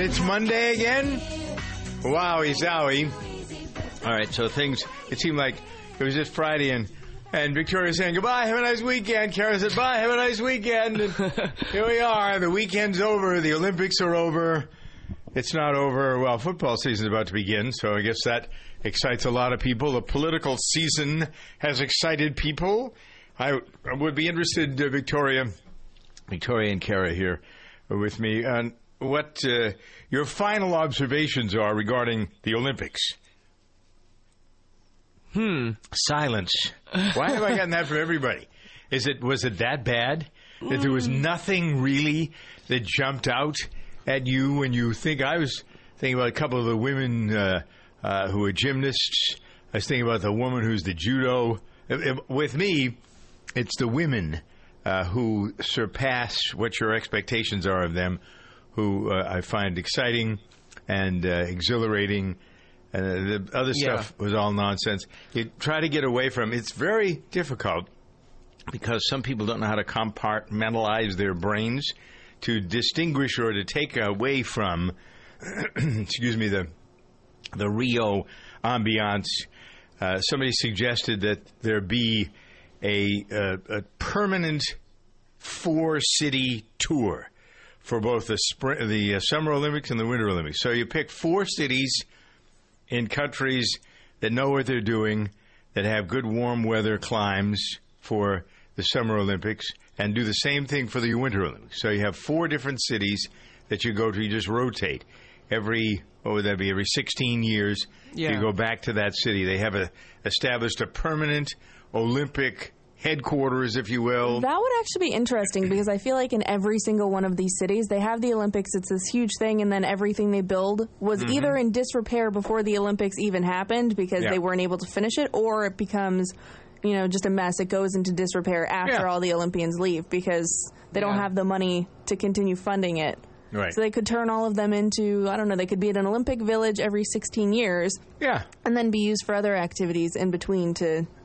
that it's Monday again? Wowie zowie. All right, so things, it seemed like it was just Friday and and Victoria saying goodbye, have a nice weekend. Cara said bye, have a nice weekend. And here we are. The weekend's over. The Olympics are over. It's not over. Well, football season's about to begin, so I guess that excites a lot of people. The political season has excited people. I, I would be interested, uh, Victoria, Victoria and Cara here with me, on what uh, your final observations are regarding the Olympics. Hmm. Silence. Why have I gotten that from everybody? Is it was it that bad that there was nothing really that jumped out at you when you think? I was thinking about a couple of the women uh, uh, who are gymnasts. I was thinking about the woman who's the judo. If- if- With me, it's the women uh, who surpass what your expectations are of them, who uh, I find exciting and uh, exhilarating. Uh, the other Yeah. stuff was all nonsense. You try to get away from. It's very difficult because some people don't know how to compartmentalize their brains to distinguish or to take away from. excuse me the the Rio ambiance. Uh, somebody suggested that there be a, a, a permanent four city tour for both the spring, the uh, Summer Olympics and the Winter Olympics. So you pick four cities in countries that know what they're doing, that have good warm weather climes for the Summer Olympics, and do the same thing for the Winter Olympics. So you have four different cities that you go to. You just rotate every what would that be? Every 16 years, Yeah. you go back to that city. They have a, established a permanent Olympic headquarters, if you will. That would actually be interesting because I feel like in every single one of these cities, they have the Olympics. It's this huge thing, and then everything they build was Mm-hmm. either in disrepair before the Olympics even happened because Yeah. they weren't able to finish it, or it becomes, you know, just a mess. It goes into disrepair after Yeah. all the Olympians leave because they don't have the money to continue funding it. Right. So they could turn all of them into, I don't know, they could be at an Olympic village every 16 years yeah. and then be used for other activities in between to keep it in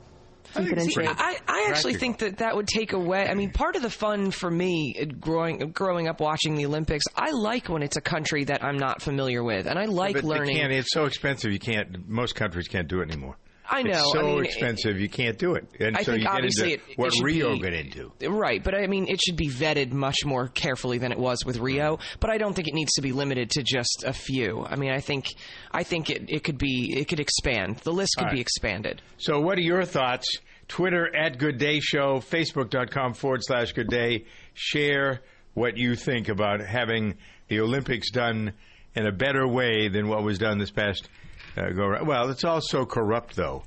See. I, I actually think that that would take away. I mean, part of the fun for me uh, growing growing up watching the Olympics, I like when it's a country that I'm not familiar with, and I like But learning. can't, it's so expensive. You can't. Most countries can't do it anymore. I know. It's so I mean, expensive. you can't do it. And I so think you get obviously into it- it what should Rio be- got into. Right, but I mean, it should be vetted much more carefully than it was with Rio. But I don't think it needs to be limited to just a few. I mean, I think, I think it, it could be, it could expand. The list could All be expanded. So, what are your thoughts? Twitter at Good Day Show, Facebook.com forward slash Good Day. Share what you think about having the Olympics done in a better way than what was done this past uh, go around. Well, it's all so corrupt, though.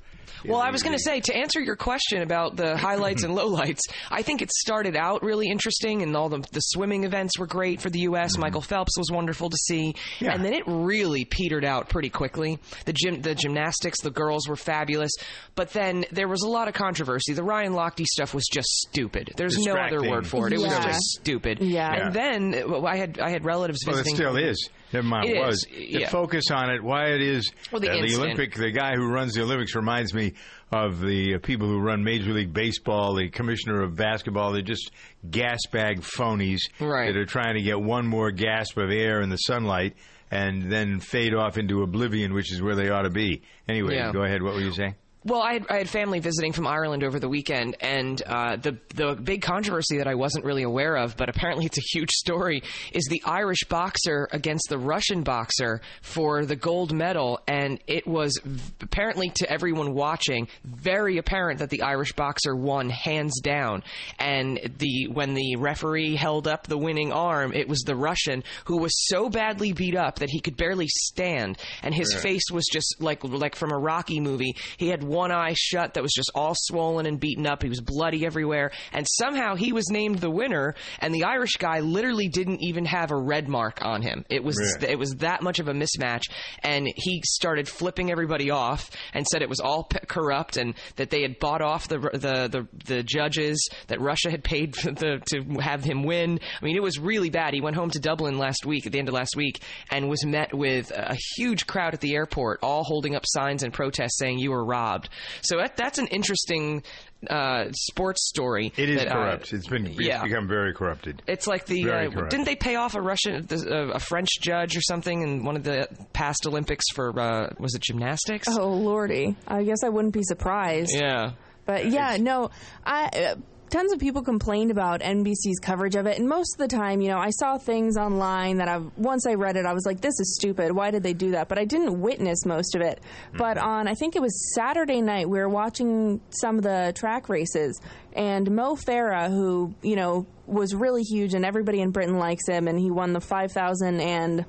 Well, I was going to say to answer your question about the highlights and lowlights. I think it started out really interesting, and all the the swimming events were great for the U.S. Michael Phelps was wonderful to see, Mm-hmm. Yeah. and then it really petered out pretty quickly. The gym, the gymnastics, the girls were fabulous, but then there was a lot of controversy. The Ryan Lochte stuff was just stupid. There's no other word for it. It was just stupid. Yeah. And then uh, I had I had relatives Well, it visiting. still is. Never mind, It is, was. To yeah. focus on it, why it is Well, the uh, the. Olympic, the guy who runs the Olympics reminds me of the uh, people who run Major League Baseball, the commissioner of basketball. They're just gas bag phonies Right. that are trying to get one more gasp of air in the sunlight and then fade off into oblivion, which is where they ought to be. Anyway, Yeah. go ahead. What were you saying? Well, I had, I had family visiting from Ireland over the weekend, and uh, the the big controversy that I wasn't really aware of, but apparently it's a huge story, is the Irish boxer against the Russian boxer for the gold medal, and it was v- apparently to everyone watching very apparent that the Irish boxer won hands down, and the when the referee held up the winning arm, it was the Russian who was so badly beat up that he could barely stand, and his face was just like like from a Rocky movie. He had one eye shut that was just all swollen and beaten up. He was bloody everywhere, and somehow he was named the winner. And the Irish guy literally didn't even have a red mark on him. It was Really? it was that much of a mismatch, and he started flipping everybody off and said it was all p- corrupt and that they had bought off the the the, the judges that Russia had paid for the, to have him win. I mean, it was really bad. He went home to Dublin last week at the end of last week and was met with a huge crowd at the airport, all holding up signs and protests saying you were robbed. Robbed. So that, that's an interesting uh, sports story. It is that, uh, corrupt. it's been it's yeah. become very corrupted. It's like the uh, didn't they pay off a Russian, the, uh, a French judge or something in one of the past Olympics for uh, was it gymnastics? Oh lordy, I guess I wouldn't be surprised. Yeah. But yeah, no, I. Tons of people complained about NBC's coverage of it, and most of the time, you know, I saw things online that I once I read it, I was like, "This is stupid. Why did they do that?" But I didn't witness most of it. But mm-hmm. on, I think it was Saturday night, we were watching some of the track races, and Mo Farah, who you know was really huge, and everybody in Britain likes him, and he won the five thousand and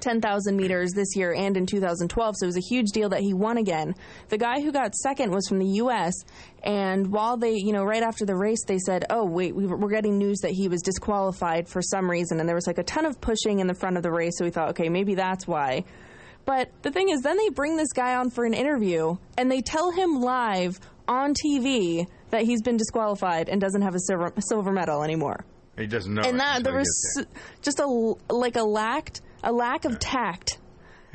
10,000 meters this year and in 2012, so it was a huge deal that he won again. The guy who got second was from the U.S., and while they, you know, right after the race, they said, oh, wait, we we're getting news that he was disqualified for some reason, and there was like a ton of pushing in the front of the race, so we thought, okay, maybe that's why. But the thing is, then they bring this guy on for an interview, and they tell him live on TV that he's been disqualified and doesn't have a silver, silver medal anymore He doesn't know. and that there was just a like a lacked a lack of tact.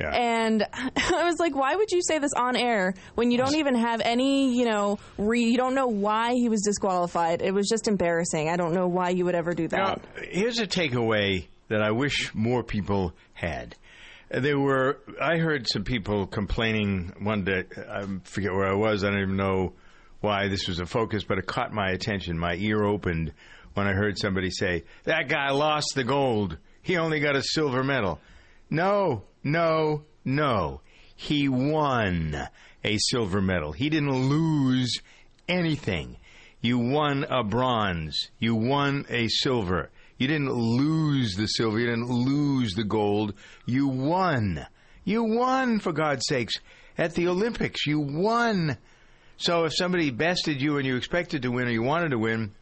Yeah. And I was like, why would you say this on air when you don't even have any, you know, re- you don't know why he was disqualified? It was just embarrassing. I don't know why you would ever do that. Now, here's a takeaway that I wish more people had. There were, I heard some people complaining one day. I forget where I was. I don't even know why this was a focus, but it caught my attention. My ear opened when I heard somebody say, "That guy lost the gold. He only got a silver medal." No, no, no. He won a silver medal. He didn't lose anything. You won a bronze. You won a silver. You didn't lose the silver. You didn't lose the gold. You won. You won, for God's sakes, at the Olympics. You won. So if somebody bested you and you expected to win or you wanted to win,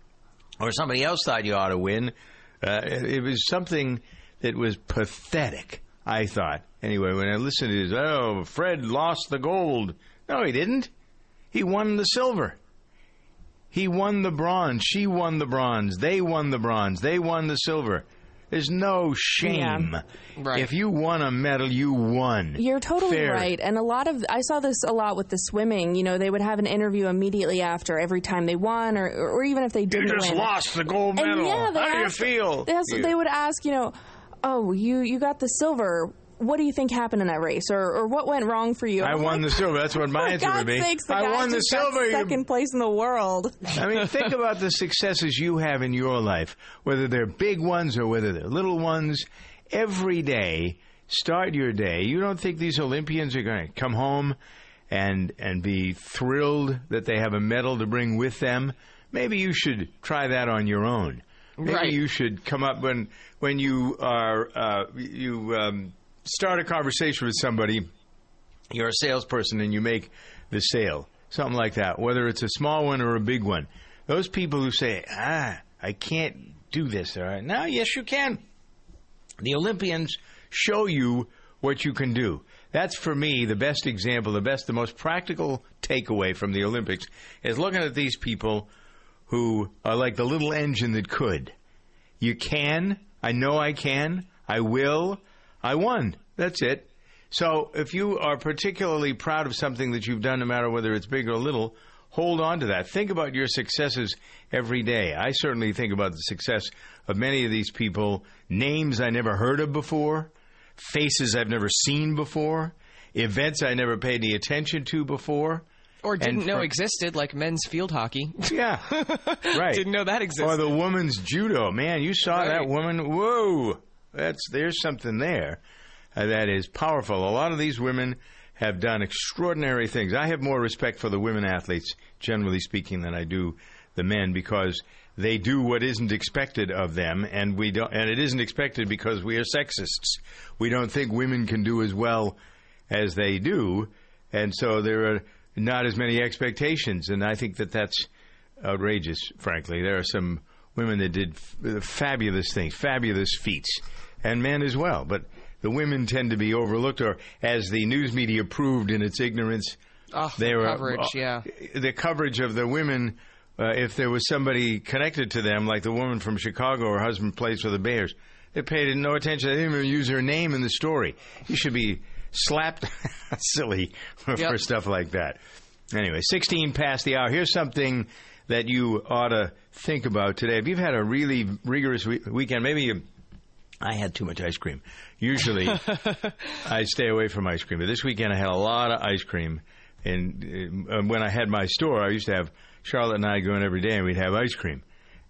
or somebody else thought you ought to win, uh, it, it was something that was pathetic, I thought. Anyway, when I listened to this, oh, Fred lost the gold. No, he didn't. He won the silver. He won the bronze. She won the bronze. They won the bronze. They won the silver. There's no shame. Right. If you won a medal, you won. You're totally Fair. right. And a lot of I saw this a lot with the swimming. You know, they would have an interview immediately after every time they won, or or even if they didn't just win. lost the gold And medal. yeah, they How do you feel? They, also, You- they would ask, you know, oh, you you got the silver. What do you think happened in that race, or or what went wrong for you? I I'm won the silver. That's what my answer would be. sakes, the I guy won the just got silver. you second place in the world. I mean, think about the successes you have in your life, whether they're big ones or whether they're little ones. Every day, start your day. You don't think these Olympians are going to come home and and be thrilled that they have a medal to bring with them? Maybe you should try that on your own. Maybe Right. you should come up when when you are uh, you um, start a conversation with somebody you're a salesperson and you make the sale, something like that, whether it's a small one or a big one. Those people who say, ah, I can't do this, all right? Now, yes, you can. The Olympians show you what you can do. That's for me the best example, the best, the most practical takeaway from the Olympics is looking at these people who are like the little engine that could. You can. I know I can. I will. I won. That's it. So if you are particularly proud of something that you've done, no matter whether it's big or little, hold on to that. Think about your successes every day. I certainly think about the success of many of these people, names I never heard of before, faces I've never seen before, events I never paid any attention to before. Or didn't And know for- existed, like men's field hockey. Yeah, right. Didn't know that existed. Or the woman's judo. Man, you saw Right. that woman. Whoa, that's there's something there uh, that is powerful. A lot of these women have done extraordinary things. I have more respect for the women athletes, generally speaking, than I do the men because they do what isn't expected of them, and we don't. And it isn't expected because we are sexists. We don't think women can do as well as they do, and so there are not as many expectations. And I think that that's outrageous, frankly. There are some women that did f- uh, fabulous things, fabulous feats, and men as well. But the women tend to be overlooked, or as the news media proved in its ignorance, Oh, they the were uh, coverage, uh, yeah. the coverage of the women. Uh, if there was somebody connected to them, like the woman from Chicago, her husband plays for the Bears, they paid no attention. They didn't even use her name in the story. You should be slapped silly for Yep. stuff like that. Anyway, 16 past the hour. Here's something that you ought to think about today. If you've had a really rigorous we- weekend, maybe you. I had too much ice cream. Usually, I stay away from ice cream, but this weekend I had a lot of ice cream. And uh, when I had my store, I used to have Charlotte and I go in every day, and we'd have ice cream,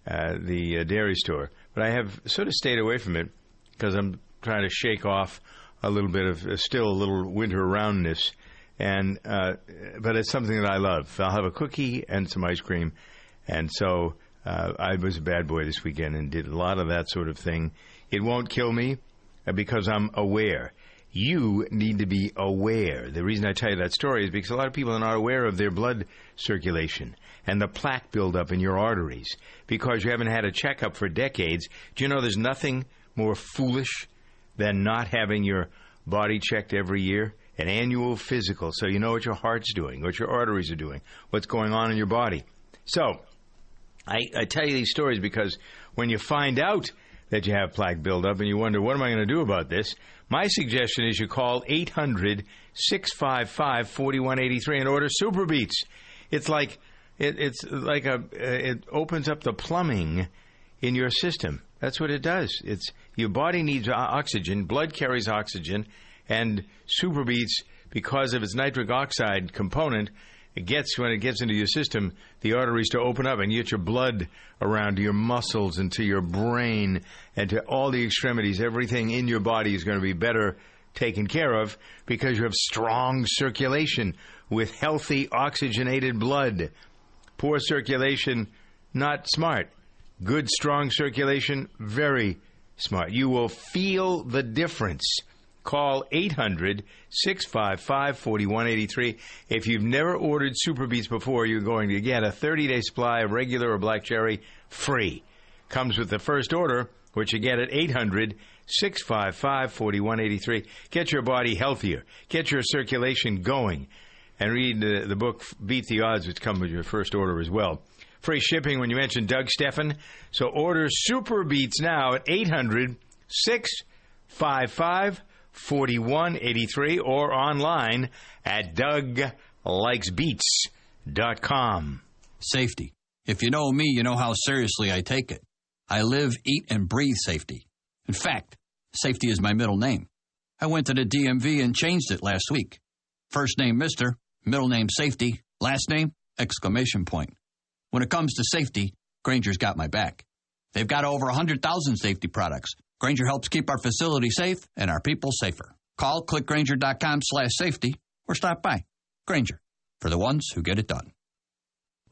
uh, the uh, dairy store. But I have sort of stayed away from it because I'm trying to shake off a little bit of uh, still a little winter roundness. And uh, but it's something that I love. I'll have a cookie and some ice cream, and so uh, I was a bad boy this weekend and did a lot of that sort of thing. It won't kill me uh, because I'm aware. You need to be aware. The reason I tell you that story is because a lot of people are not aware of their blood circulation and the plaque buildup in your arteries because you haven't had a checkup for decades. Do you know there's nothing more foolish than not having your body checked every year? An annual physical, so you know what your heart's doing, what your arteries are doing, what's going on in your body. So, I, I tell you these stories because when you find out that you have plaque buildup and you wonder, what am I going to do about this? My suggestion is you call 800 655 4183 and order SuperBeets. It's like it, it's like a it opens up the plumbing in your system. That's what it does. It's your body needs oxygen, blood carries oxygen, and SuperBeets because of its nitric oxide component. It gets when it gets into your system the arteries to open up and get your blood around to your muscles and to your brain and to all the extremities. Everything in your body is going to be better taken care of because you have strong circulation with healthy oxygenated blood. Poor circulation not smart. Good strong circulation very smart. You will feel the difference Call 800 655 4183. If you've never ordered SuperBeets before, you're going to get a 30 day supply of regular or black cherry free. Comes with the first order, which you get at 800 655 4183. Get your body healthier, get your circulation going, and read the, the book Beat the Odds, which comes with your first order as well. Free shipping when you mention Doug Stephan. So order SuperBeets now at 800 655 4183 or online at douglikesbeats.com. Safety. If you know me, you know how seriously I take it. I live, eat, and breathe safety. In fact, safety is my middle name. I went to the DMV and changed it last week. First name Mr., middle name Safety, last name exclamation point. When it comes to safety, Grainger's got my back. They've got over 100,000 safety products Grainger helps keep our facility safe and our people safer. Call clickgrainger.com slash safety or stop by. Grainger for the ones who get it done.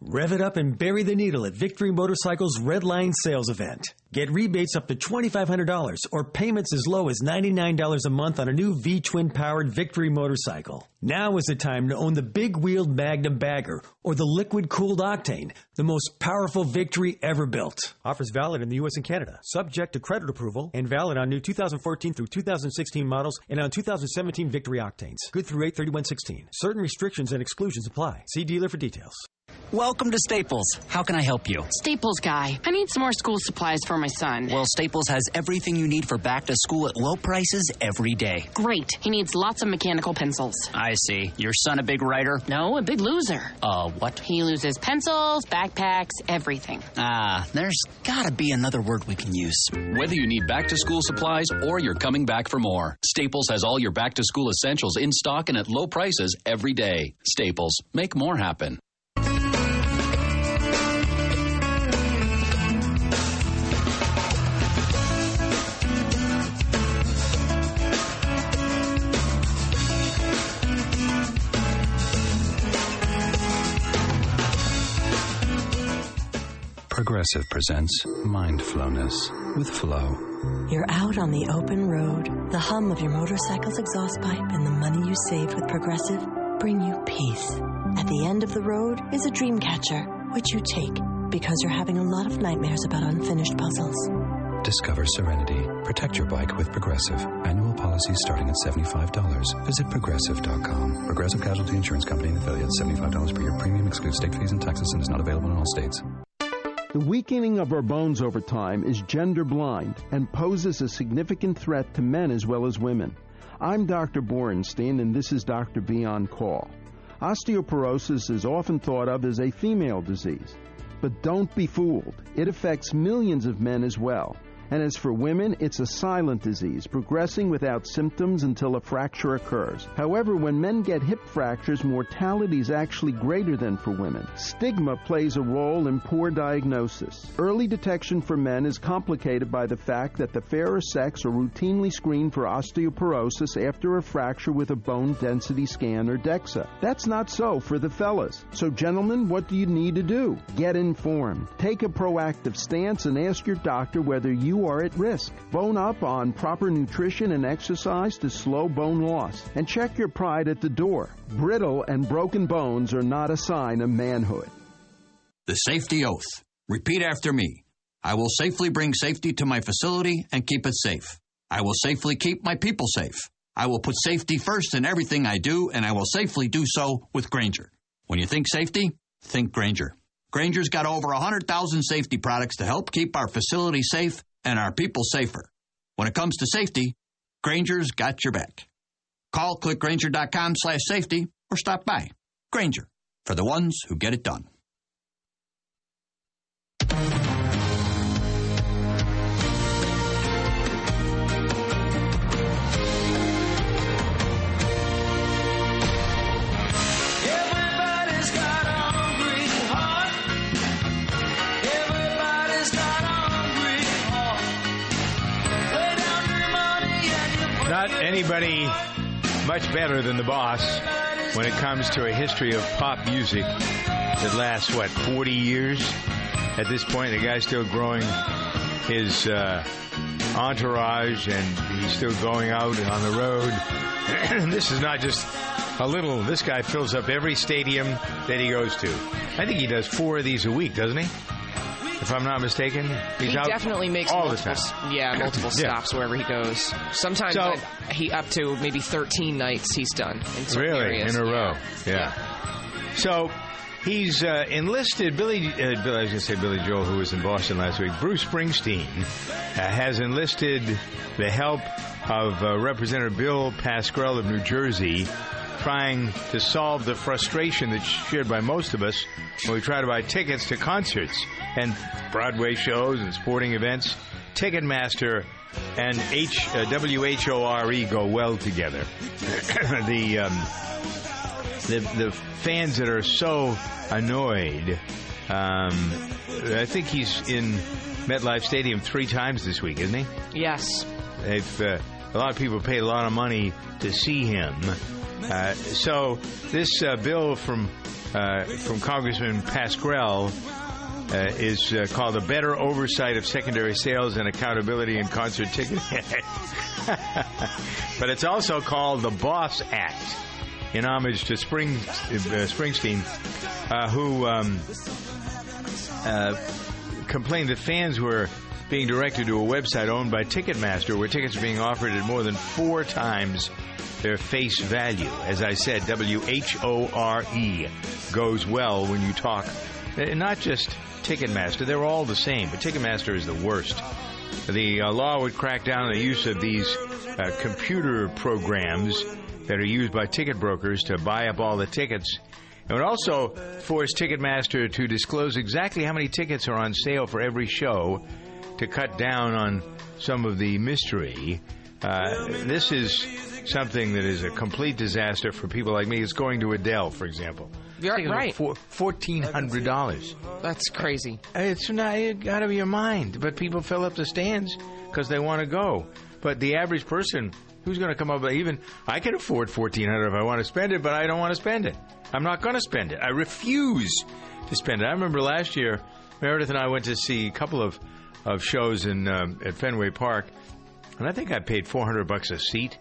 Rev it up and bury the needle at Victory Motorcycles Red Line Sales Event. Get rebates up to $2,500 or payments as low as $99 a month on a new V twin powered Victory motorcycle. Now is the time to own the big wheeled Magnum Bagger or the liquid cooled Octane, the most powerful Victory ever built. Offers valid in the U.S. and Canada, subject to credit approval and valid on new 2014 through 2016 models and on 2017 Victory Octanes. Good through 83116. Certain restrictions and exclusions apply. See dealer for details. Welcome to Staples. How can I help you? Staples guy. I need some more school supplies for my son. Well, Staples has everything you need for back to school at low prices every day. Great. He needs lots of mechanical pencils. I see. Your son a big writer? No, a big loser. Uh, what? He loses pencils, backpacks, everything. Ah, there's gotta be another word we can use. Whether you need back to school supplies or you're coming back for more, Staples has all your back to school essentials in stock and at low prices every day. Staples, make more happen. Progressive presents Mindfulness with Flow. You're out on the open road. The hum of your motorcycle's exhaust pipe and the money you saved with Progressive bring you peace. At the end of the road is a dream catcher, which you take because you're having a lot of nightmares about unfinished puzzles. Discover serenity. Protect your bike with Progressive. Annual policies starting at $75. Visit progressive.com. Progressive Casualty Insurance Company and affiliates. $75 per year premium excludes state fees and taxes and is not available in all states. The weakening of our bones over time is gender blind and poses a significant threat to men as well as women. I'm Dr. Borenstein, and this is Dr. On Call. Osteoporosis is often thought of as a female disease. But don't be fooled. It affects millions of men as well. And as for women, it's a silent disease, progressing without symptoms until a fracture occurs. However, when men get hip fractures, mortality is actually greater than for women. Stigma plays a role in poor diagnosis. Early detection for men is complicated by the fact that the fairer sex are routinely screened for osteoporosis after a fracture with a bone density scan or DEXA. That's not so for the fellas. So, gentlemen, what do you need to do? Get informed. Take a proactive stance and ask your doctor whether you are at risk. Bone up on proper nutrition and exercise to slow bone loss. And check your pride at the door. Brittle and broken bones are not a sign of manhood. The safety oath. Repeat after me. I will safely bring safety to my facility and keep it safe. I will safely keep my people safe. I will put safety first in everything I do, and I will safely do so with Grainger. When you think safety, think Grainger. Grainger's got over 100,000 safety products to help keep our facility safe and our people safer. When it comes to safety, Grainger's got your back. Call clickgrainger.com slash safety or stop by. Grainger, for the ones who get it done. Not anybody much better than the boss when it comes to a history of pop music that lasts, what, 40 years? At this point, the guy's still growing his uh, entourage and he's still going out on the road. this is not just a little, this guy fills up every stadium that he goes to. I think he does four of these a week, doesn't he? If I'm not mistaken, he's he out definitely makes all the multiple, time. yeah, multiple Yeah. stops wherever he goes. Sometimes So- he up to maybe 13 nights he's done in Really, areas. in a Yeah. row. Yeah. So he's uh, enlisted Billy. Uh, Bill, I was going to say Billy Joel, who was in Boston last week. Bruce Springsteen uh, has enlisted the help of uh, Representative Bill Pascrell of New Jersey, trying to solve the frustration that's shared by most of us when we try to buy tickets to concerts and Broadway shows and sporting events. Ticketmaster and H, uh, WHORE go well together. the um, the the fans that are so annoyed. Um, I think he's in MetLife Stadium three times this week, isn't he? Yes. They've, uh, a lot of people pay a lot of money to see him. Uh, so this uh, bill from uh, from Congressman Pascrell uh, is uh, called the Better Oversight of Secondary Sales and Accountability in Concert Ticket. but it's also called the Boss Act in homage to Spring, uh, Springsteen, uh, who um, uh, complained that fans were being directed to a website owned by Ticketmaster where tickets are being offered at more than four times their face value. As I said, W H O R E goes well when you talk, uh, not just Ticketmaster, they're all the same, but Ticketmaster is the worst. The uh, law would crack down on the use of these uh, computer programs that are used by ticket brokers to buy up all the tickets. It would also force Ticketmaster to disclose exactly how many tickets are on sale for every show to cut down on some of the mystery. Uh, this is something that is a complete disaster for people like me. It's going to Adele, for example. You're right. For fourteen hundred dollars. That's crazy. It's not out of your mind. But people fill up the stands because they want to go. But the average person, who's going to come up with even? I can afford fourteen hundred if I want to spend it, but I don't want to spend it. I'm not going to spend it. I refuse to spend it. I remember last year, Meredith and I went to see a couple of of shows in um, at Fenway Park, and I think I paid four hundred bucks a seat.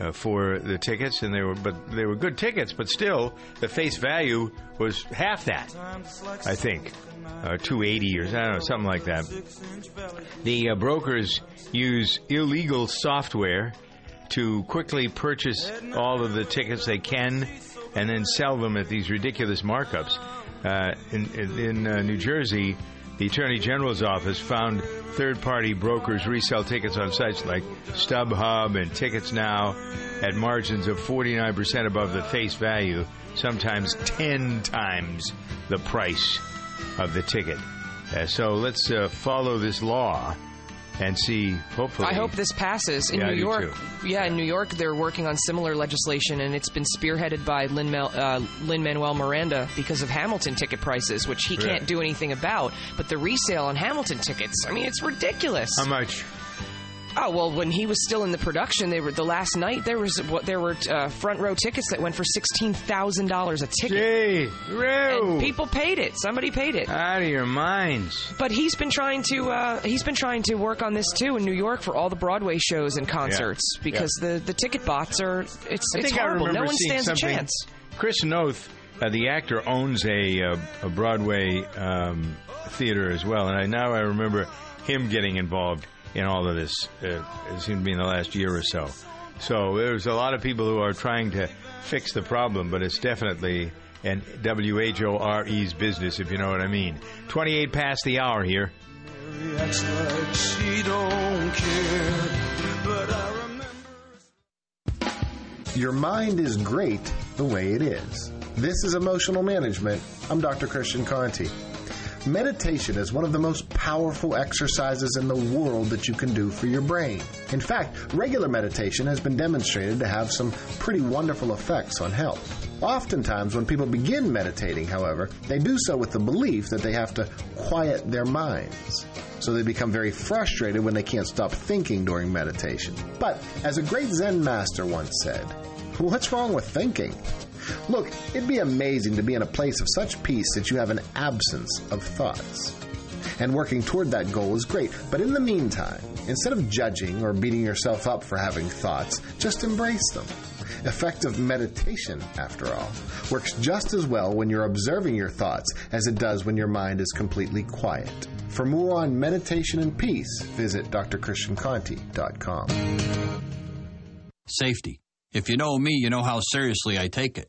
Uh, for the tickets, and they were, but they were good tickets. But still, the face value was half that. I think, uh, two eighty or I don't know, something like that. The uh, brokers use illegal software to quickly purchase all of the tickets they can, and then sell them at these ridiculous markups. Uh, in in, in uh, New Jersey, the Attorney General's office found third-party brokers resell tickets on sites like StubHub and Tickets Now at margins of 49% above the face value. sometimes 10 times the price of the ticket. Uh, so let's uh, follow this law and see, hopefully. I hope this passes in Yeah, New York. too. Yeah, in New York, they're working on similar legislation, and it's been spearheaded by Lin uh, Manuel Miranda because of Hamilton ticket prices, which he can't do anything about. But the resale on Hamilton tickets, I mean, it's ridiculous. How much? Oh well, when he was still in the production, they were the last night. There was what there were uh, front row tickets that went for sixteen thousand dollars a ticket. Gee, and people paid it. Somebody paid it. Out of your minds. But he's been trying to uh, he's been trying to work on this too in New York for all the Broadway shows and concerts because the, the ticket bots are it's I it's horrible. No one stands a chance. Chris Noth, uh, the actor, owns a, uh, a Broadway um, theater as well, and I now I remember him getting involved in all of this. Uh, it seemed to be in the last year or so. So there's a lot of people who are trying to fix the problem, but it's definitely an WHORE's business, if you know what I mean. 28 past the hour here. Your mind is great the way it is. This is Emotional Management. I'm Dr. Christian Conti. Meditation is one of the most powerful exercises in the world that you can do for your brain. In fact, regular meditation has been demonstrated to have some pretty wonderful effects on health. Oftentimes, when people begin meditating, however, they do so with the belief that they have to quiet their minds. So they become very frustrated when they can't stop thinking during meditation. But, as a great Zen master once said, what's wrong with thinking? Look, it'd be amazing to be in a place of such peace that you have an absence of thoughts. And working toward that goal is great, but in the meantime, instead of judging or beating yourself up for having thoughts, just embrace them. Effective meditation, after all, works just as well when you're observing your thoughts as it does when your mind is completely quiet. For more on meditation and peace, visit drchristianconti.com. Safety. If you know me, you know how seriously I take it.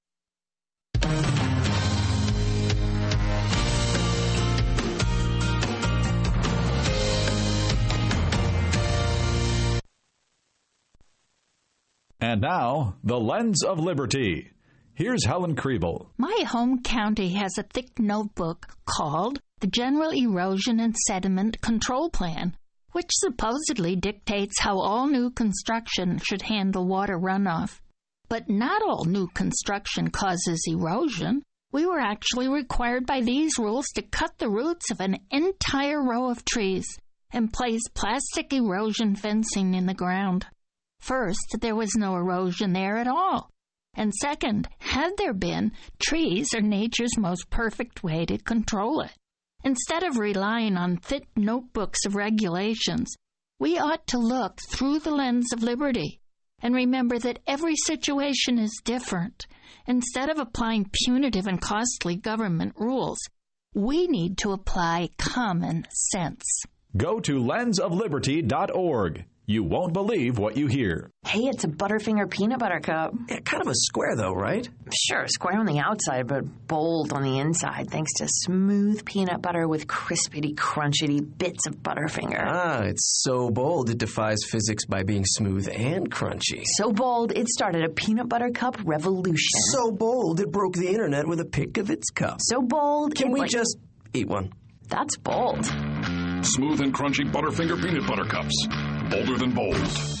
And now, the lens of liberty. Here's Helen Kriebel. My home county has a thick notebook called the General Erosion and Sediment Control Plan, which supposedly dictates how all new construction should handle water runoff. But not all new construction causes erosion. We were actually required by these rules to cut the roots of an entire row of trees and place plastic erosion fencing in the ground. First, there was no erosion there at all. And second, had there been, trees are nature's most perfect way to control it. Instead of relying on thick notebooks of regulations, we ought to look through the lens of liberty and remember that every situation is different. Instead of applying punitive and costly government rules, we need to apply common sense. Go to lensofliberty.org. You won't believe what you hear. Hey, it's a Butterfinger peanut butter cup. Yeah, kind of a square, though, right? Sure, square on the outside, but bold on the inside, thanks to smooth peanut butter with crispity, crunchity bits of Butterfinger. Ah, it's so bold it defies physics by being smooth and crunchy. So bold, it started a peanut butter cup revolution. So bold it broke the internet with a pick of its cup. So bold, Can it, we like- just eat one? That's bold. Smooth and crunchy Butterfinger peanut butter cups. Bolder than bold.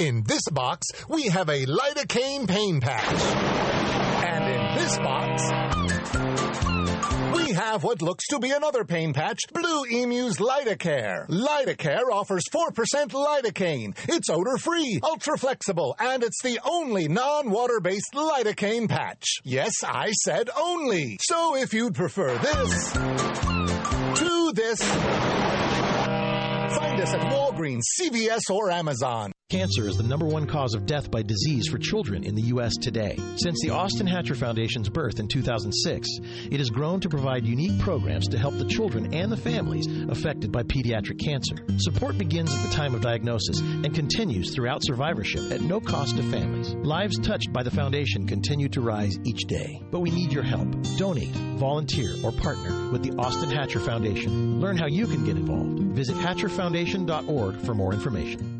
In this box, we have a lidocaine pain patch. And in this box, we have what looks to be another pain patch, Blue Emu's Lidocare. Lidocare offers 4% lidocaine. It's odor-free, ultra-flexible, and it's the only non-water-based lidocaine patch. Yes, I said only. So if you'd prefer this to this, find us at Walgreens, CVS, or Amazon. Cancer is the number one cause of death by disease for children in the U.S. today. Since the Austin Hatcher Foundation's birth in 2006, it has grown to provide unique programs to help the children and the families affected by pediatric cancer. Support begins at the time of diagnosis and continues throughout survivorship at no cost to families. Lives touched by the foundation continue to rise each day. But we need your help. Donate, volunteer, or partner with the Austin Hatcher Foundation. Learn how you can get involved. Visit hatcherfoundation.org for more information.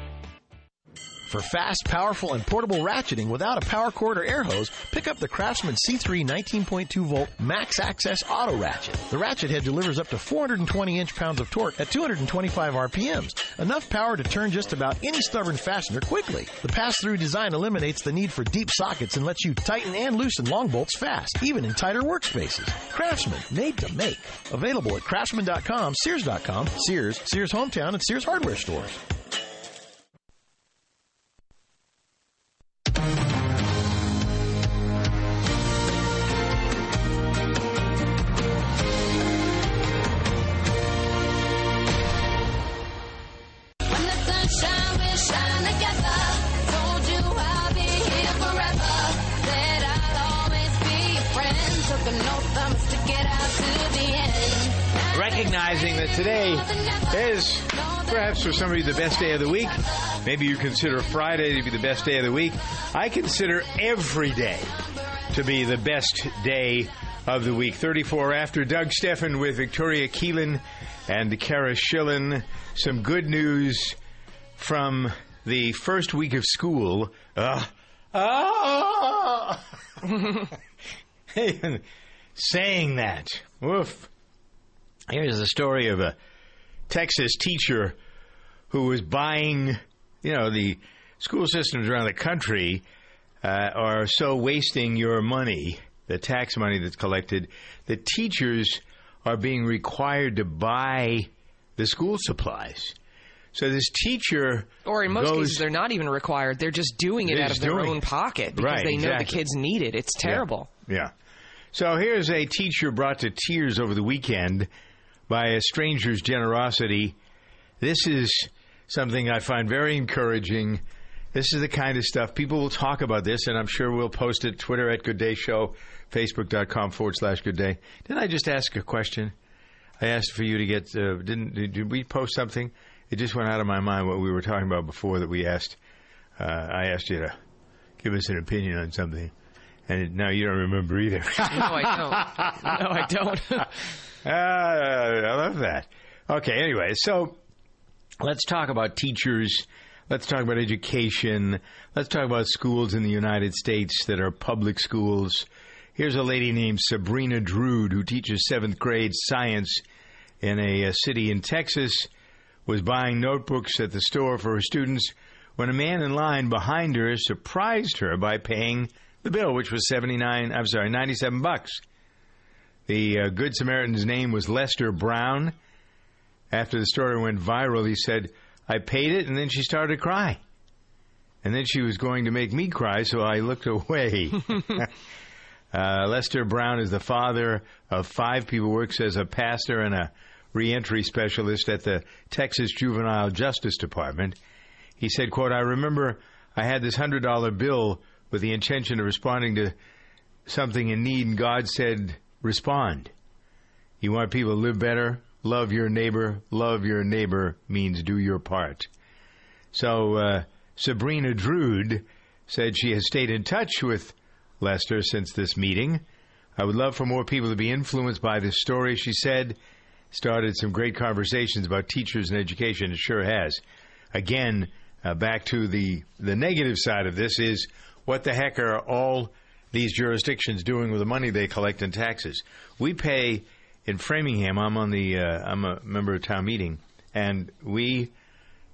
For fast, powerful, and portable ratcheting without a power cord or air hose, pick up the Craftsman C3 19.2 volt Max Access Auto Ratchet. The ratchet head delivers up to 420 inch pounds of torque at 225 RPMs, enough power to turn just about any stubborn fastener quickly. The pass-through design eliminates the need for deep sockets and lets you tighten and loosen long bolts fast, even in tighter workspaces. Craftsman, made to make. Available at craftsman.com, Sears.com, Sears, Sears Hometown, and Sears Hardware stores. Recognizing that today is perhaps for somebody the best day of the week. Maybe you consider Friday to be the best day of the week. I consider every day to be the best day of the week. 34 after Doug Stephan with Victoria Keelan and Cara Schillen. Some good news from the first week of school. Uh, ah! saying that. Woof. Here's the story of a Texas teacher who was buying, you know, the school systems around the country uh, are so wasting your money, the tax money that's collected, the teachers are being required to buy the school supplies. So this teacher, Or in most goes- cases, they're not even required. They're just doing it out of their own it. pocket because Right, they know the kids need it. It's terrible. Yeah. So here's a teacher brought to tears over the weekend by a stranger's generosity. This is something I find very encouraging. This is the kind of stuff people will talk about this, and I'm sure we'll post it Twitter at Good Day Show, Facebook.com forward slash Good Day. Didn't I just ask a question? I asked for you to get. Uh, didn't did, did we post something? It just went out of my mind what we were talking about before that we asked. Uh, I asked you to give us an opinion on something, and now you don't remember either. No, I don't. No, I don't. Ah, I love that. Okay, anyway, so let's talk about teachers. Let's talk about education. Let's talk about schools in the United States that are public schools. Here's a lady named Sabrina Drude who teaches seventh grade science in a, uh city in Texas. Was buying notebooks at the store for her students when a man in line behind her surprised her by paying the bill, which was seventy nine. I'm sorry, ninety seven bucks. The uh, Good Samaritan's name was Lester Brown. After the story went viral, he said, I paid it, and then she started to cry. And then she was going to make me cry, so I looked away. uh, Lester Brown is the father of five people, works as a pastor and a reentry specialist at the Texas Juvenile Justice Department. He said, quote, I remember I had this $100 bill with the intention of responding to something in need, and God said, respond. You want people to live better? Love your neighbor. Love your neighbor means do your part. So uh, Sabrina Drude said she has stayed in touch with Lester since this meeting. I would love for more people to be influenced by this story, she said. Started some great conversations about teachers and education. It sure has. Again, uh, back to the, the negative side of this is what the heck are all these jurisdictions doing with the money they collect in taxes? We pay in Framingham. I'm on the uh, I'm a member of town meeting, and we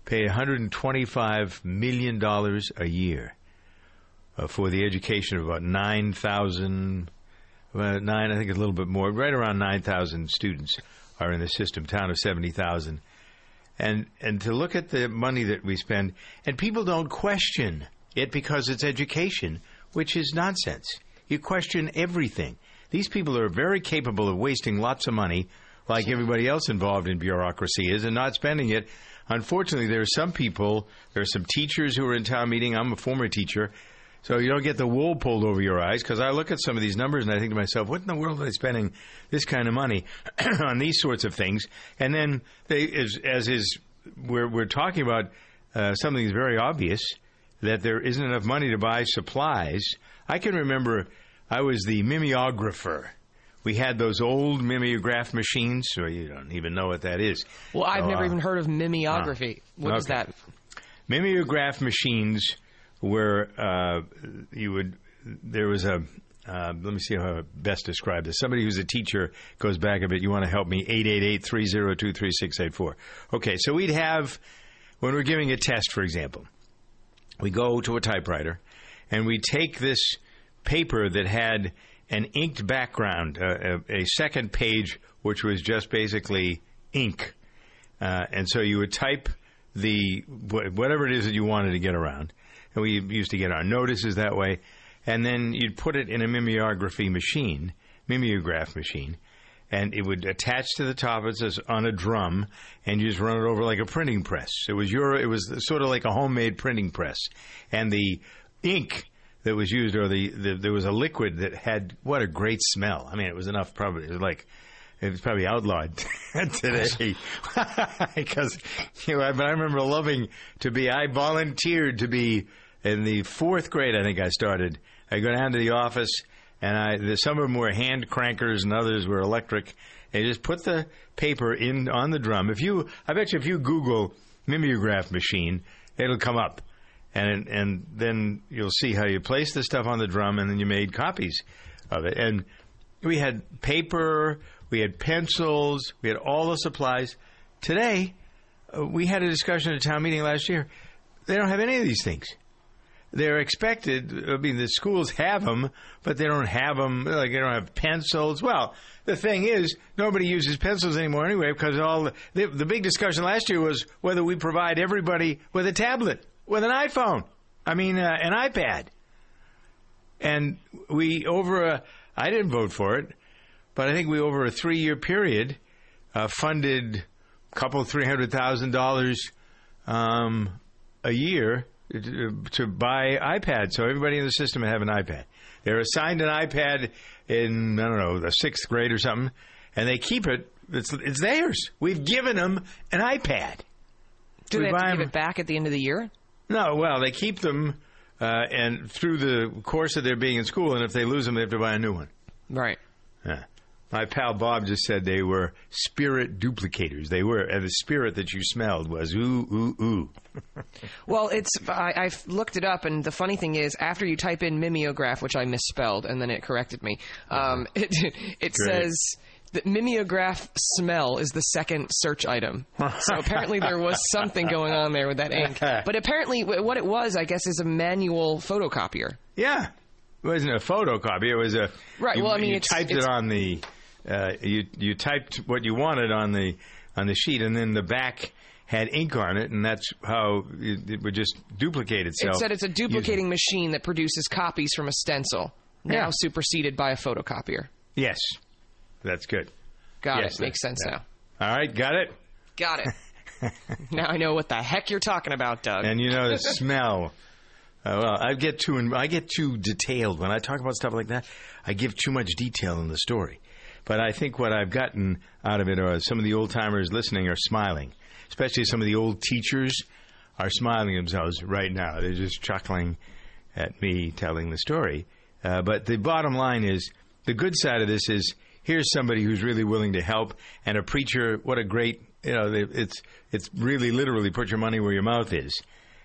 pay 125 million dollars a year uh, for the education of about 9,000. Well, nine, I think a little bit more, right around 9,000 students are in the system, town of 70,000. And, and to look at the money that we spend, and people don't question it because it's education, which is nonsense. You question everything. These people are very capable of wasting lots of money, like everybody else involved in bureaucracy is, and not spending it. Unfortunately, there are some people, there are some teachers who are in town meeting. I'm a former teacher. So you don't get the wool pulled over your eyes because I look at some of these numbers and I think to myself, what in the world are they spending this kind of money on these sorts of things? And then they, as, as is, we're, we're talking about uh, something that's very obvious that there isn't enough money to buy supplies. I can remember I was the mimeographer. We had those old mimeograph machines, so you don't even know what that is. Well, I've So, never uh, even heard of mimeography. huh. What is Okay. that? mimeograph machines where uh, you would there was a uh, let me see how I best describe this. Somebody who's a teacher goes back a bit. You want to help me? 888-302-3684. Okay, so we'd have when we're giving a test, for example, we go to a typewriter and we take this paper that had an inked background, uh, a, a second page which was just basically ink, uh, and so you would type the whatever it is that you wanted to get around, and we used to get our notices that way, and then you'd put it in a mimeography machine, mimeograph machine, and it would attach to the top. It says on a drum, and you just run it over like a printing press. It was your, it was sort of like a homemade printing press, and the ink that was used, or the, the there was a liquid that had what a great smell. I mean, it was enough. Probably it was like it was probably outlawed today because you know. But I remember loving to be. I volunteered to be in the fourth grade. I think I started. I go down to the office, and I some of them were hand crankers, and others were electric. They just put the paper in on the drum. If you, I bet you, if you Google mimeograph machine, it'll come up, and and then you'll see how you place the stuff on the drum, and then you made copies of it. And we had paper, we had pencils, we had all the supplies. Today, uh, we had a discussion at a town meeting last year. They don't have any of these things. They're expected. I mean, the schools have them, but they don't have them. Like they don't have pencils. Well, the thing is, nobody uses pencils anymore anyway because all the, the, the big discussion last year was whether we provide everybody with a tablet, with an iPhone. I mean, uh, an iPad. And we over a, I didn't vote for it, but I think we over a three year period uh, funded a couple three hundred thousand dollars um, a year to, buy iPads, so everybody in the system would have an iPad. They're assigned an iPad in I don't know the sixth grade or something, and they keep it. It's it's theirs. We've given them an iPad. Do We they have buy to give 'em- it back at the end of the year? No, well, they keep them, uh, and through the course of their being in school, and if they lose them, they have to buy a new one. Right. Yeah. My pal Bob just said they were spirit duplicators. They were, and the spirit that you smelled was ooh, ooh, ooh. Well, it's I, I've looked it up, and the funny thing is, after you type in mimeograph, which I misspelled, and then it corrected me, um, it it Great. says that mimeograph smell is the second search item. so apparently there was something going on there with that ink. But apparently, what it was, I guess, is a manual photocopier. Yeah. It wasn't a photocopy. It was a Right, You, well, I mean, you typed it on the uh, you you typed what you wanted on the on the sheet, and then the back had ink on it, and that's how it, it would just duplicate itself. It said it's a duplicating machine that produces copies from a stencil, now Yeah. superseded by a photocopier. Yes, that's good. Got Yes, it. Makes sense that- now. All right, got it. Got it. now I know what the heck you're talking about, Doug. And you know the smell. Uh, well, I get too I get too detailed when I talk about stuff like that. I give too much detail in the story. But I think what I've gotten out of it are some of the old timers listening are smiling, especially some of the old teachers are smiling themselves right now. They're just chuckling at me telling the story. Uh, but the bottom line is the good side of this is here's somebody who's really willing to help, and a preacher. What a great you know it's it's really literally put your money where your mouth is.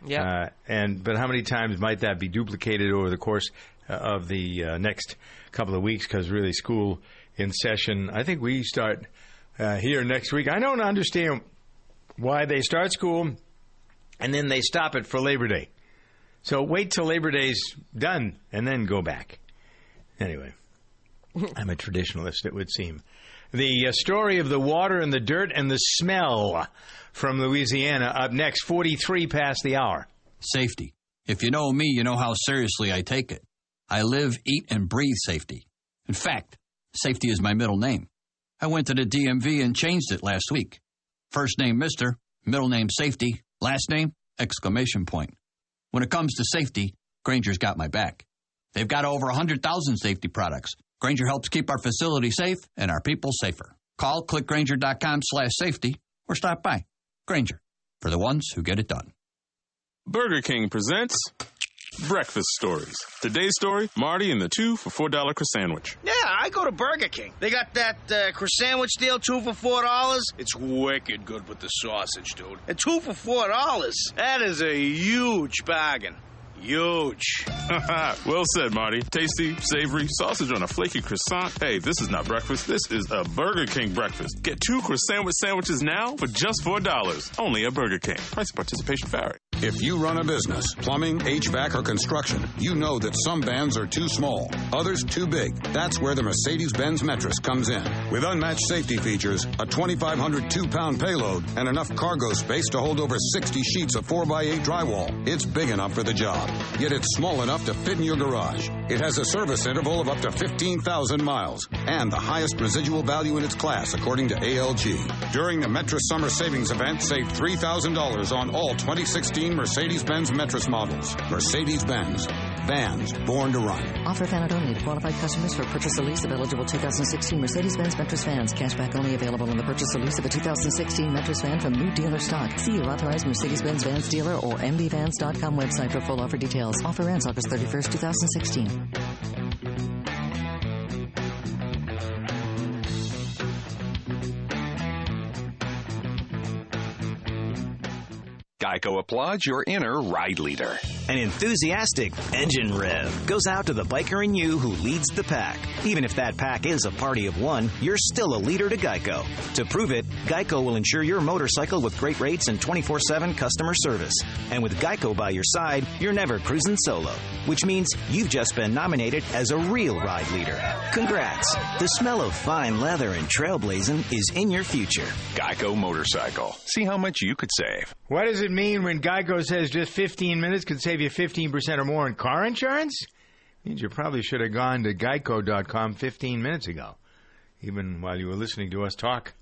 Yeah. Uh, and but how many times might that be duplicated over the course uh, of the uh, next couple of weeks? Because really, school in session. I think we start uh, here next week. I don't understand why they start school and then they stop it for Labor Day. So wait till Labor Day's done and then go back. Anyway, I'm a traditionalist, it would seem. The uh, story of the water and the dirt and the smell from Louisiana up next, 43 past the hour. Safety. If you know me, you know how seriously I take it. I live, eat, and breathe safety. In fact, safety is my middle name. I went to the DMV and changed it last week. First name Mr., middle name Safety, last name exclamation point. When it comes to safety, Grainger's got my back. They've got over 100,000 safety products. Grainger helps keep our facility safe and our people safer. Call clickgrainger.com slash safety or stop by. Grainger, for the ones who get it done. Burger King presents Breakfast Stories. Today's story Marty and the two for $4 croissant. Sandwich. Yeah, I go to Burger King. They got that uh, croissant sandwich deal, two for four dollars. It's wicked good with the sausage, dude. And two for four dollars. That is a huge bargain. Huge. well said, Marty. Tasty, savory, sausage on a flaky croissant. Hey, this is not breakfast. This is a Burger King breakfast. Get two croissant sandwiches now for just $4. Only at Burger King. Price and participation vary. If you run a business, plumbing, HVAC, or construction, you know that some vans are too small, others too big. That's where the Mercedes Benz Metris comes in. With unmatched safety features, a 2,500 two pound payload, and enough cargo space to hold over 60 sheets of 4x8 drywall, it's big enough for the job. Yet it's small enough to fit in your garage. It has a service interval of up to 15,000 miles and the highest residual value in its class, according to ALG. During the Metris Summer Savings Event, save $3,000 on all 2016 Mercedes Benz Metris models. Mercedes Benz. Vans born to run. Offer valid only to qualified customers for purchase or lease of eligible 2016 Mercedes-Benz Metris vans. Cashback only available on the purchase or lease of a 2016 Metris van from new dealer stock. See your authorized Mercedes-Benz Vans dealer or mbvans.com website for full offer details. Offer ends August 31st, 2016. Geico applauds your inner ride leader. An enthusiastic engine rev goes out to the biker in you who leads the pack. Even if that pack is a party of one, you're still a leader to Geico. To prove it, Geico will insure your motorcycle with great rates and 24 7 customer service. And with Geico by your side, you're never cruising solo, which means you've just been nominated as a real ride leader. Congrats! The smell of fine leather and trailblazing is in your future. Geico Motorcycle. See how much you could save. What does it mean when Geico says just 15 minutes could save you 15% or more in car insurance? means you probably should have gone to geico.com 15 minutes ago. Even while you were listening to us talk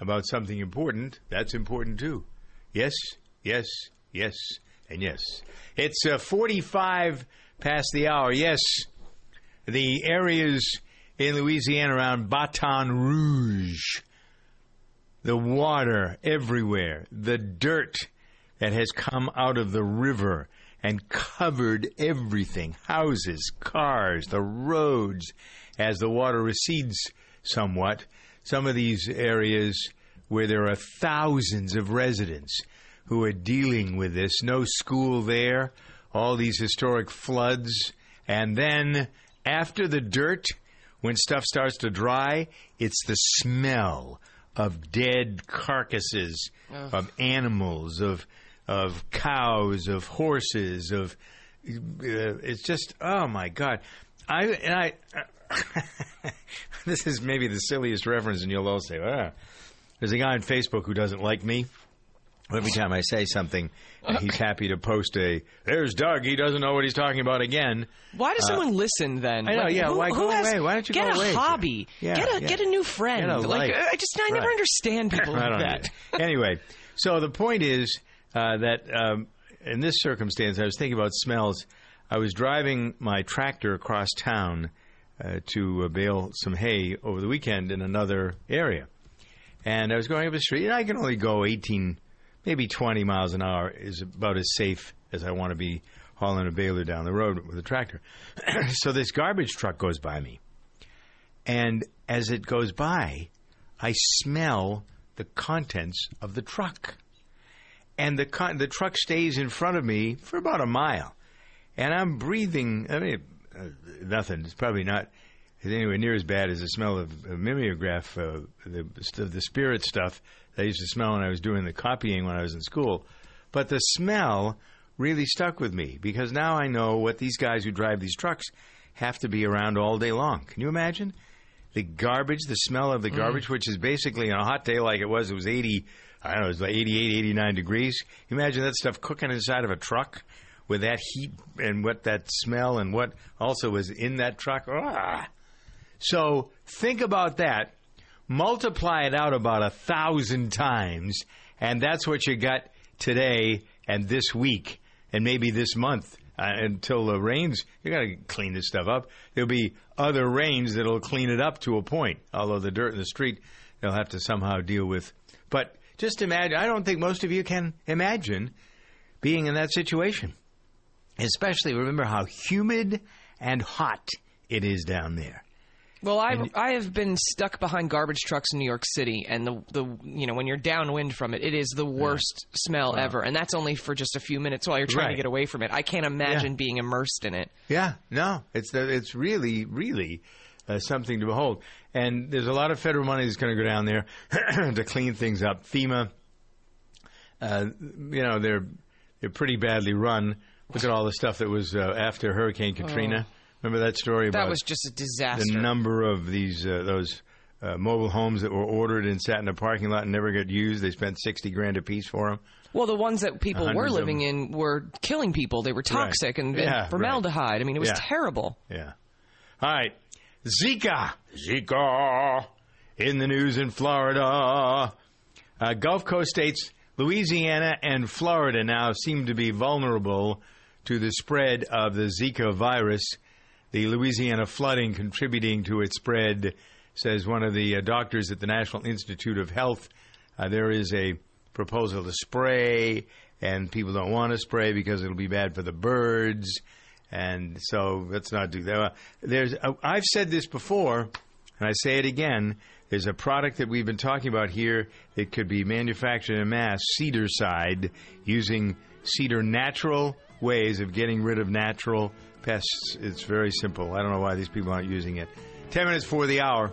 about something important, that's important too. Yes, yes, yes, and yes. It's uh, 45 past the hour. Yes, the areas in Louisiana around Baton Rouge, the water everywhere, the dirt that has come out of the river and covered everything houses, cars, the roads as the water recedes somewhat. Some of these areas where there are thousands of residents who are dealing with this, no school there, all these historic floods, and then after the dirt, when stuff starts to dry, it's the smell of dead carcasses Ugh. of animals, of of cows, of horses, of uh, it's just oh my god. I and I this is maybe the silliest reference, and you'll all say, ah. There's a guy on Facebook who doesn't like me, Every time I say something, he's happy to post a. There's Doug. He doesn't know what he's talking about again. Why does Uh, someone listen then? I know, Like, yeah, Who, why who go has- away? Why don't you get go a away? hobby? Yeah, get a yeah. get a new friend. A like. I just I never understand people like that. anyway, so the point is uh, that um, in this circumstance, I was thinking about smells. I was driving my tractor across town uh, to uh, bale some hay over the weekend in another area, and I was going up a street, and I can only go 18, maybe 20 miles an hour is about as safe as I want to be hauling a baler down the road with a tractor. so this garbage truck goes by me. And as it goes by, I smell the contents of the truck. And the con- the truck stays in front of me for about a mile. And I'm breathing, I mean, uh, nothing. It's probably not anywhere near as bad as the smell of, of mimeograph, uh, the, st- the spirit stuff that I used to smell when I was doing the copying when I was in school. But the smell really stuck with me because now I know what these guys who drive these trucks have to be around all day long. Can you imagine? The garbage, the smell of the garbage, which is basically on a hot day like it was, it was 80, I don't know, it was like 88, 89 degrees. Imagine that stuff cooking inside of a truck with that heat and what that smell and what also was in that truck. Ah. So think about that. Multiply it out about a thousand times, and that's what you got today and this week and maybe this month uh, until the rains. You got to clean this stuff up. There'll be other rains that'll clean it up to a point. Although the dirt in the street, they'll have to somehow deal with. But just imagine. I don't think most of you can imagine being in that situation. Especially remember how humid and hot it is down there. Well, I I have been stuck behind garbage trucks in New York City, and the the you know when you're downwind from it, it is the worst smell Wow. ever, and that's only for just a few minutes while you're trying Right. to get away from it. I can't imagine Yeah. being immersed in it. Yeah, no, it's the, it's really really uh, something to behold. And there's a lot of federal money that's going to go down there to clean things up. FEMA, uh, you know, they're they're pretty badly run. Look at all the stuff that was uh, after Hurricane Katrina. Remember that story That was just a disaster. the number of these uh, those uh, mobile homes that were ordered and sat in a parking lot and never got used. They spent sixty grand a piece for them. Well, the ones that people were living in were killing people. They were toxic and, and Yeah, right. formaldehyde. I mean, it was Yeah. terrible. Yeah. All right. Zika. Zika. In the news in Florida. Uh, Gulf Coast states, Louisiana and Florida now seem to be vulnerable to the spread of the Zika virus. The Louisiana flooding contributing to its spread, says one of the uh, doctors at the National Institute of Health. Uh, there is a proposal to spray, and people don't want to spray because it'll be bad for the birds. And so let's not do that. There's, I've said this before, and I say it again. There's a product that we've been talking about here that could be manufactured in mass, Cedarcide, using cedar natural ways of getting rid of natural pests. It's very simple. I don't know why these people aren't using it. Ten minutes for the hour.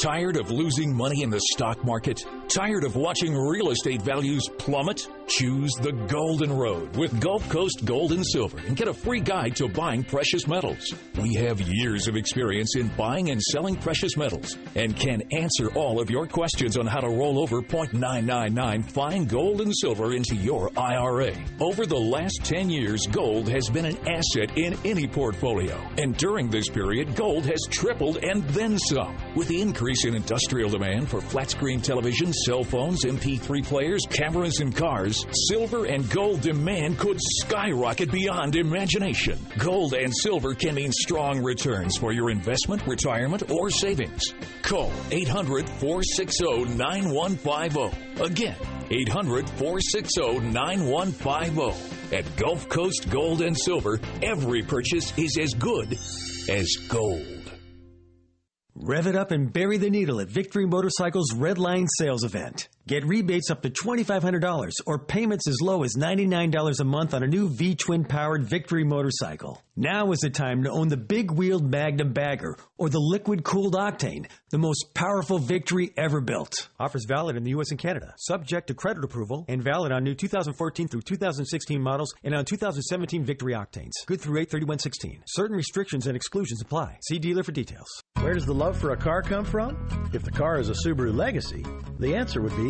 Tired of losing money in the stock market? Tired of watching real estate values plummet? Choose the Golden Road with Gulf Coast Gold and Silver and get a free guide to buying precious metals. We have years of experience in buying and selling precious metals and can answer all of your questions on how to roll over 0.999 fine gold and silver into your IRA. Over the last 10 years, gold has been an asset in any portfolio. And during this period, gold has tripled and then some. With the increase in industrial demand for flat screen televisions, cell phones, MP3 players, cameras, and cars, silver and gold demand could skyrocket beyond imagination. Gold and silver can mean strong returns for your investment, retirement, or savings. Call 800 460 9150. Again, 800 460 9150. At Gulf Coast Gold and Silver, every purchase is as good as gold. Rev it up and bury the needle at Victory Motorcycles Red Line Sales Event. Get rebates up to $2,500 or payments as low as $99 a month on a new V twin powered Victory motorcycle. Now is the time to own the big wheeled Magnum Bagger or the liquid cooled Octane, the most powerful Victory ever built. Offers valid in the U.S. and Canada, subject to credit approval and valid on new 2014 through 2016 models and on 2017 Victory Octanes. Good through 83116. Certain restrictions and exclusions apply. See dealer for details. Where does the love for a car come from? If the car is a Subaru Legacy, the answer would be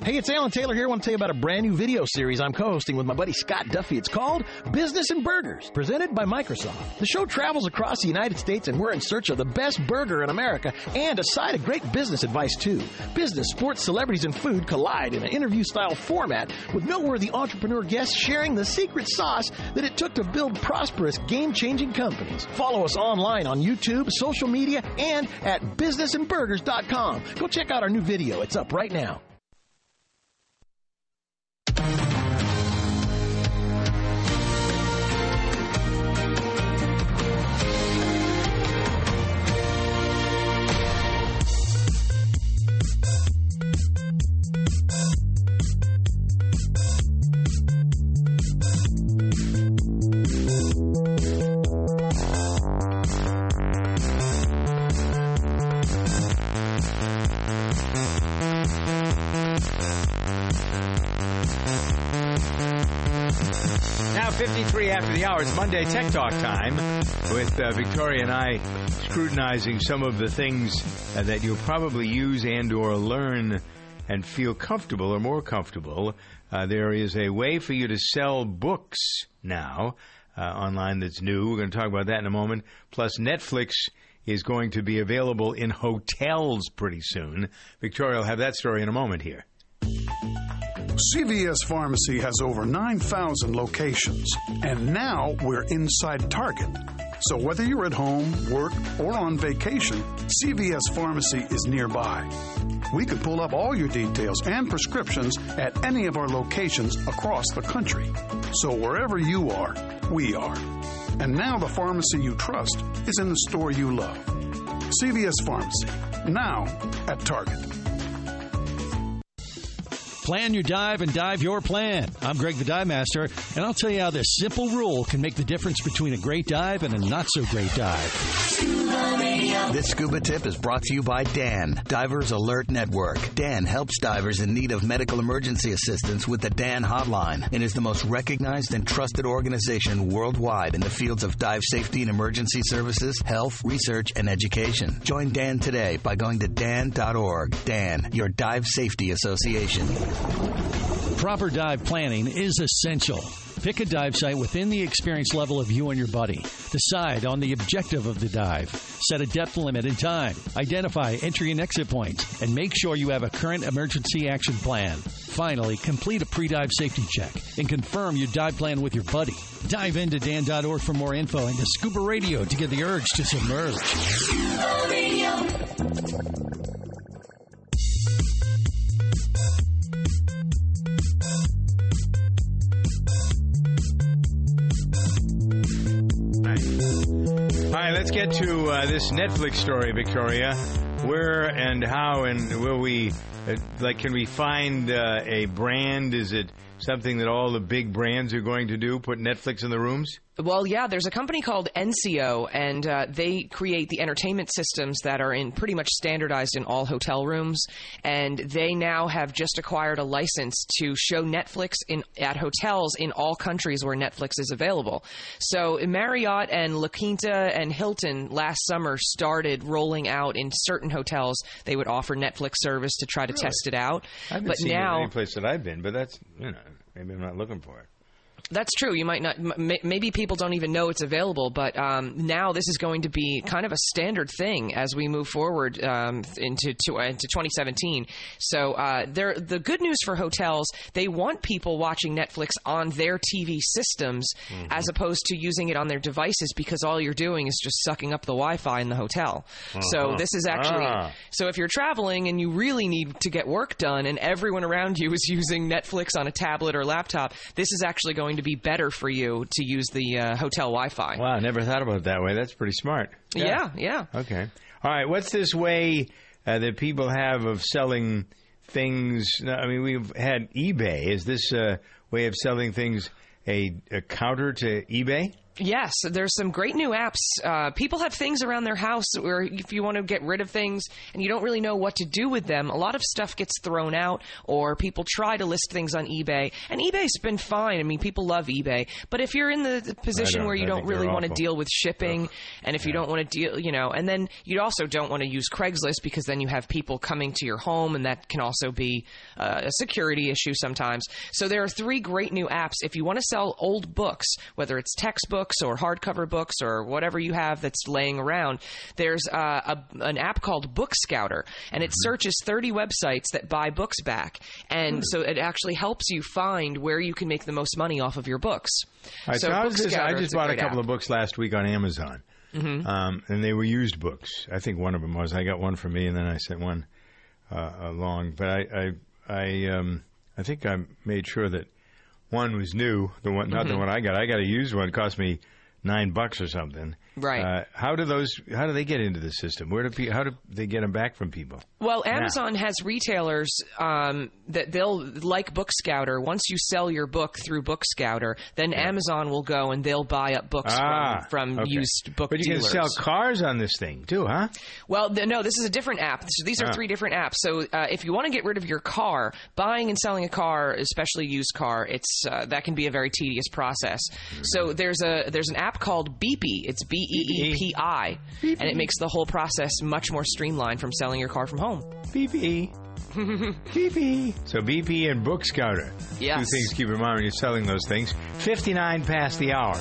Hey, it's Alan Taylor here. I want to tell you about a brand new video series I'm co-hosting with my buddy Scott Duffy. It's called Business and Burgers, presented by Microsoft. The show travels across the United States and we're in search of the best burger in America and a side of great business advice too. Business, sports, celebrities, and food collide in an interview-style format with noteworthy entrepreneur guests sharing the secret sauce that it took to build prosperous, game-changing companies. Follow us online on YouTube, social media, and at businessandburgers.com. Go check out our new video. It's up right now. Now, after the hour. It's Monday Tech Talk time with uh, Victoria and I scrutinizing some of the things uh, that you'll probably use and or learn and feel comfortable or more comfortable. Uh, there is a way for you to sell books now uh, online that's new. We're going to talk about that in a moment. Plus, Netflix is going to be available in hotels pretty soon. Victoria will have that story in a moment here. CVS Pharmacy has over 9,000 locations, and now we're inside Target. So whether you're at home, work, or on vacation, CVS Pharmacy is nearby. We could pull up all your details and prescriptions at any of our locations across the country. So wherever you are, we are. And now the pharmacy you trust is in the store you love. CVS Pharmacy, now at Target. Plan your dive and dive your plan. I'm Greg the Dive Master, and I'll tell you how this simple rule can make the difference between a great dive and a not so great dive. This scuba tip is brought to you by Dan, Divers Alert Network. Dan helps divers in need of medical emergency assistance with the Dan Hotline and is the most recognized and trusted organization worldwide in the fields of dive safety and emergency services, health, research, and education. Join Dan today by going to dan.org. Dan, your dive safety association. Proper dive planning is essential. Pick a dive site within the experience level of you and your buddy. Decide on the objective of the dive. Set a depth limit and time. Identify entry and exit points. And make sure you have a current emergency action plan. Finally, complete a pre-dive safety check and confirm your dive plan with your buddy. Dive into dan.org for more info and to Scuba Radio to get the urge to submerge. Let's get to uh, this Netflix story, Victoria. Where and how and will we, uh, like, can we find uh, a brand? Is it something that all the big brands are going to do? Put Netflix in the rooms? Well, yeah, there's a company called Enseo, and uh, they create the entertainment systems that are in pretty much standardized in all hotel rooms. And they now have just acquired a license to show Netflix in at hotels in all countries where Netflix is available. So Marriott and La Quinta and Hilton last summer started rolling out in certain hotels. They would offer Netflix service to try to Really? test it out. I haven't but seen it now, in any place that I've been, but that's you know maybe I'm not looking for it. That's true. You might not. M- maybe people don't even know it's available, but um, now this is going to be kind of a standard thing as we move forward um, into to, uh, into 2017. So, uh, the good news for hotels, they want people watching Netflix on their TV systems Mhm. as opposed to using it on their devices because all you're doing is just sucking up the Wi-Fi in the hotel. So Uh-huh. this is actually Ah. so if you're traveling and you really need to get work done and everyone around you is using Netflix on a tablet or laptop, this is actually going to be better for you to use the uh, hotel Wi-Fi. Wow, I never thought about it that way. That's pretty smart. Yeah, yeah. Okay. All right. What's this way uh, that people have of selling things? I mean, we've had eBay. Is this a way of selling things a, a counter to eBay? Yes, there's some great new apps. Uh, people have things around their house where if you want to get rid of things and you don't really know what to do with them, a lot of stuff gets thrown out or people try to list things on eBay. And eBay's been fine. I mean, people love eBay. But if you're in the, the position where you I don't really want to deal with shipping and if you don't want to deal, you know, and then you also don't want to use Craigslist because then you have people coming to your home and that can also be uh, a security issue sometimes. So there are three great new apps. If you want to sell old books, whether it's textbooks or hardcover books or whatever you have that's laying around, there's uh, a, an app called Book Scouter, and it searches 30 websites that buy books back, and Hmm. so it actually helps you find where you can make the most money off of your books. Right, so, so I, just, I just bought a great couple app. of books last week on Amazon, Mhm. um, and they were used books. I think one of them was. I got one for me, and then I sent one uh, along. But I, I, I, um, I think I made sure that one was new. The one, not the Mhm. one I got. I got a used one. It cost me nine bucks or something. Right. Uh, how do those? How do they get into the system? Where do pe- how do they get them back from people? Well, Now. Amazon has retailers um, that they'll like Book Scouter. Once you sell your book through Book Scouter, then Amazon will go and they'll buy up books Ah, from, from okay. used book But you dealers. can sell cars on this thing too, huh? Well, th- no, this is a different app. So these are Ah. three different apps. So uh, if you want to get rid of your car, buying and selling a car, especially used car, it's uh, that can be a very tedious process. So there's a there's an app called Beepi. It's B E E P I, and it makes the whole process much more streamlined from selling your car from home. Beepi. So Beepi and Book Scouter. Yes. Two things to keep in mind when you're selling those things. 59 past the hour.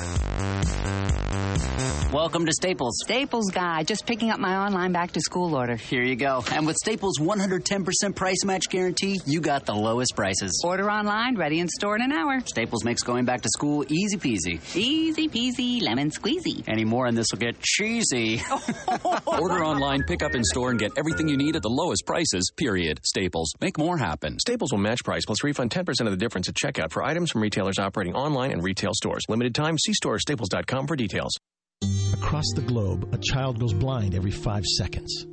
Welcome to Staples. Staples guy, just picking up my online back to school order. Here you go. And with Staples 110% price match guarantee, you got the lowest prices. Order online, ready in store in an hour. Staples makes going back to school easy peasy. Easy peasy, lemon squeezy. Any more and this will get cheesy. Order online, pick up in store, and get everything you need at the lowest prices, period. Staples. Make more happen. Staples will match price plus refund 10% of the difference at checkout for items from retailers operating online and retail stores. Limited time. See store staples.com for details. Across the globe, a child goes blind every five seconds.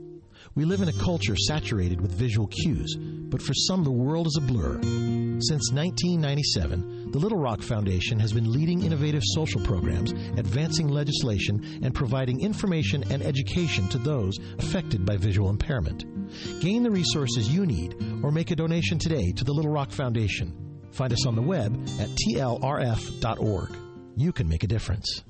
We live in a culture saturated with visual cues, but for some, the world is a blur. Since 1997, the Little Rock Foundation has been leading innovative social programs, advancing legislation, and providing information and education to those affected by visual impairment. Gain the resources you need or make a donation today to the Little Rock Foundation. Find us on the web at tlrf.org. You can make a difference.